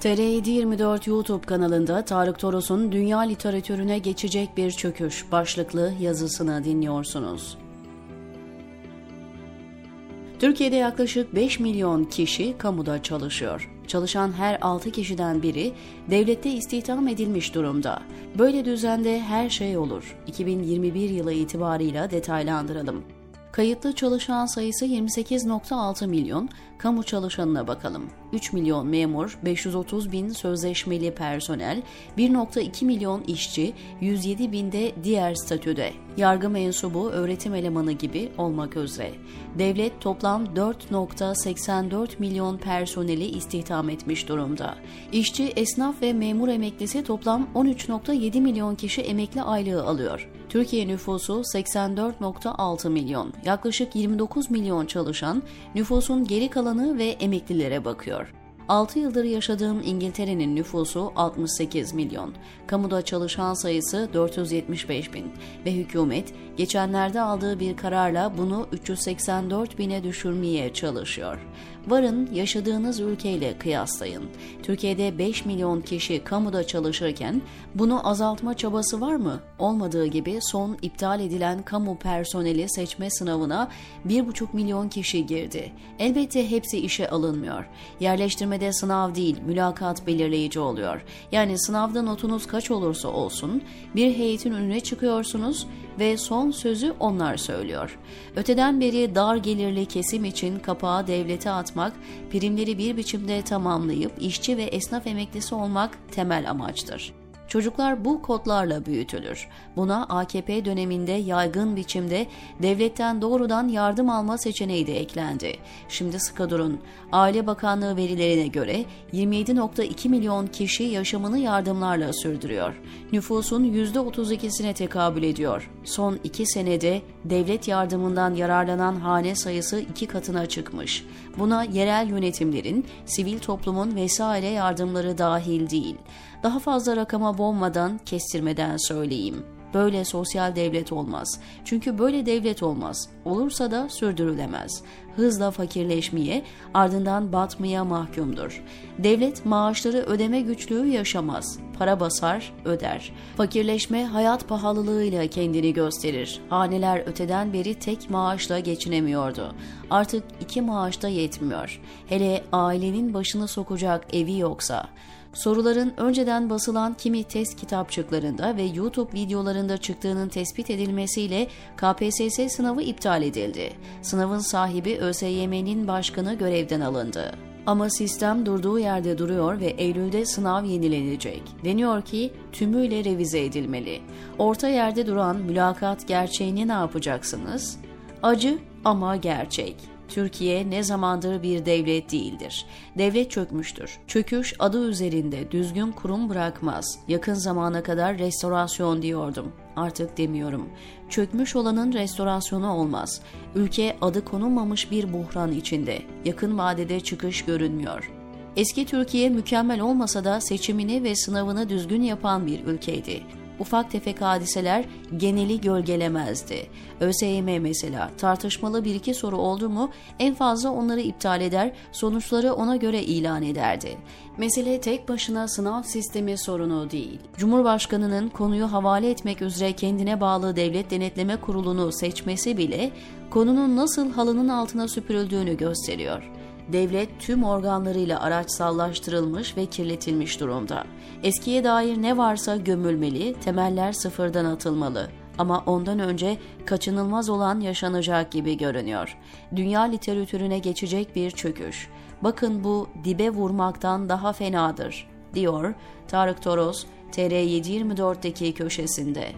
TR724 YouTube kanalında Tarık Toros'un dünya literatürüne geçecek bir çöküş başlıklı yazısını dinliyorsunuz. Türkiye'de yaklaşık 5 milyon kişi kamuda çalışıyor. Çalışan her 6 kişiden biri devlette istihdam edilmiş durumda. Böyle düzende her şey olur. 2021 yılı itibarıyla detaylandıralım. Kayıtlı çalışan sayısı 28.6 milyon, kamu çalışanına bakalım. 3 milyon memur, 530 bin sözleşmeli personel, 1.2 milyon işçi, 107 binde diğer statüde. Yargı mensubu, öğretim elemanı gibi olmak üzere. Devlet toplam 4.84 milyon personeli istihdam etmiş durumda. İşçi, esnaf ve memur emeklisi toplam 13.7 milyon kişi emekli aylığı alıyor. Türkiye nüfusu 84.6 milyon. Yaklaşık 29 milyon çalışan nüfusun geri kalanı ve emeklilere bakıyor. 6 yıldır yaşadığım İngiltere'nin nüfusu 68 milyon. Kamuda çalışan sayısı 475 bin ve hükümet geçenlerde aldığı bir kararla bunu 384 bine düşürmeye çalışıyor. Varın yaşadığınız ülkeyle kıyaslayın. Türkiye'de 5 milyon kişi kamuda çalışırken bunu azaltma çabası var mı? Olmadığı gibi son iptal edilen kamu personeli seçme sınavına 1,5 milyon kişi girdi. Elbette hepsi işe alınmıyor. Yerleştirmede sınav değil, mülakat belirleyici oluyor. Yani sınavda notunuz kaç olursa olsun bir heyetin önüne çıkıyorsunuz ve son sözü onlar söylüyor. Öteden beri dar gelirli kesim için kapağı devlete atmak, primleri bir biçimde tamamlayıp işçi ve esnaf emeklisi olmak temel amaçtır. Çocuklar bu kodlarla büyütülür. Buna AKP döneminde yaygın biçimde devletten doğrudan yardım alma seçeneği de eklendi. Şimdi sıkı durun. Aile Bakanlığı verilerine göre 27.2 milyon kişi yaşamını yardımlarla sürdürüyor. Nüfusun %32'sine tekabül ediyor. Son iki senede devlet yardımından yararlanan hane sayısı iki katına çıkmış. Buna yerel yönetimlerin, sivil toplumun vesaire yardımları dahil değil. Daha fazla rakama boğmadan, kestirmeden söyleyeyim. Böyle sosyal devlet olmaz. Çünkü böyle devlet olmaz. Olursa da sürdürülemez. Hızla fakirleşmeye, ardından batmaya mahkumdur. Devlet maaşları ödeme güçlüğü yaşamaz. Para basar, öder. Fakirleşme hayat pahalılığıyla kendini gösterir. Haneler öteden beri tek maaşla geçinemiyordu. Artık iki maaş da yetmiyor. Hele ailenin başını sokacak evi yoksa. Soruların önceden basılan kimi test kitapçıklarında ve YouTube videolarında çıktığının tespit edilmesiyle KPSS sınavı iptal edildi. Sınavın sahibi ÖSYM'nin başkanı görevden alındı. Ama sistem durduğu yerde duruyor ve Eylül'de sınav yenilenecek. Deniyor ki tümüyle revize edilmeli. Orta yerde duran mülakat gerçeğini ne yapacaksınız? Acı ama gerçek. Türkiye ne zamandır bir devlet değildir. Devlet çökmüştür. Çöküş adı üzerinde düzgün kurum bırakmaz. Yakın zamana kadar restorasyon diyordum. Artık demiyorum. Çökmüş olanın restorasyonu olmaz. Ülke adı konulmamış bir buhran içinde. Yakın vadede çıkış görünmüyor. Eski Türkiye mükemmel olmasa da seçimini ve sınavını düzgün yapan bir ülkeydi ufak tefek hadiseler geneli gölgelemezdi. ÖSYM mesela tartışmalı bir iki soru oldu mu en fazla onları iptal eder, sonuçları ona göre ilan ederdi. Mesele tek başına sınav sistemi sorunu değil. Cumhurbaşkanının konuyu havale etmek üzere kendine bağlı Devlet Denetleme Kurulu'nu seçmesi bile konunun nasıl halının altına süpürüldüğünü gösteriyor devlet tüm organlarıyla araçsallaştırılmış ve kirletilmiş durumda. Eskiye dair ne varsa gömülmeli, temeller sıfırdan atılmalı. Ama ondan önce kaçınılmaz olan yaşanacak gibi görünüyor. Dünya literatürüne geçecek bir çöküş. Bakın bu dibe vurmaktan daha fenadır, diyor Tarık Toros TR724'deki köşesinde.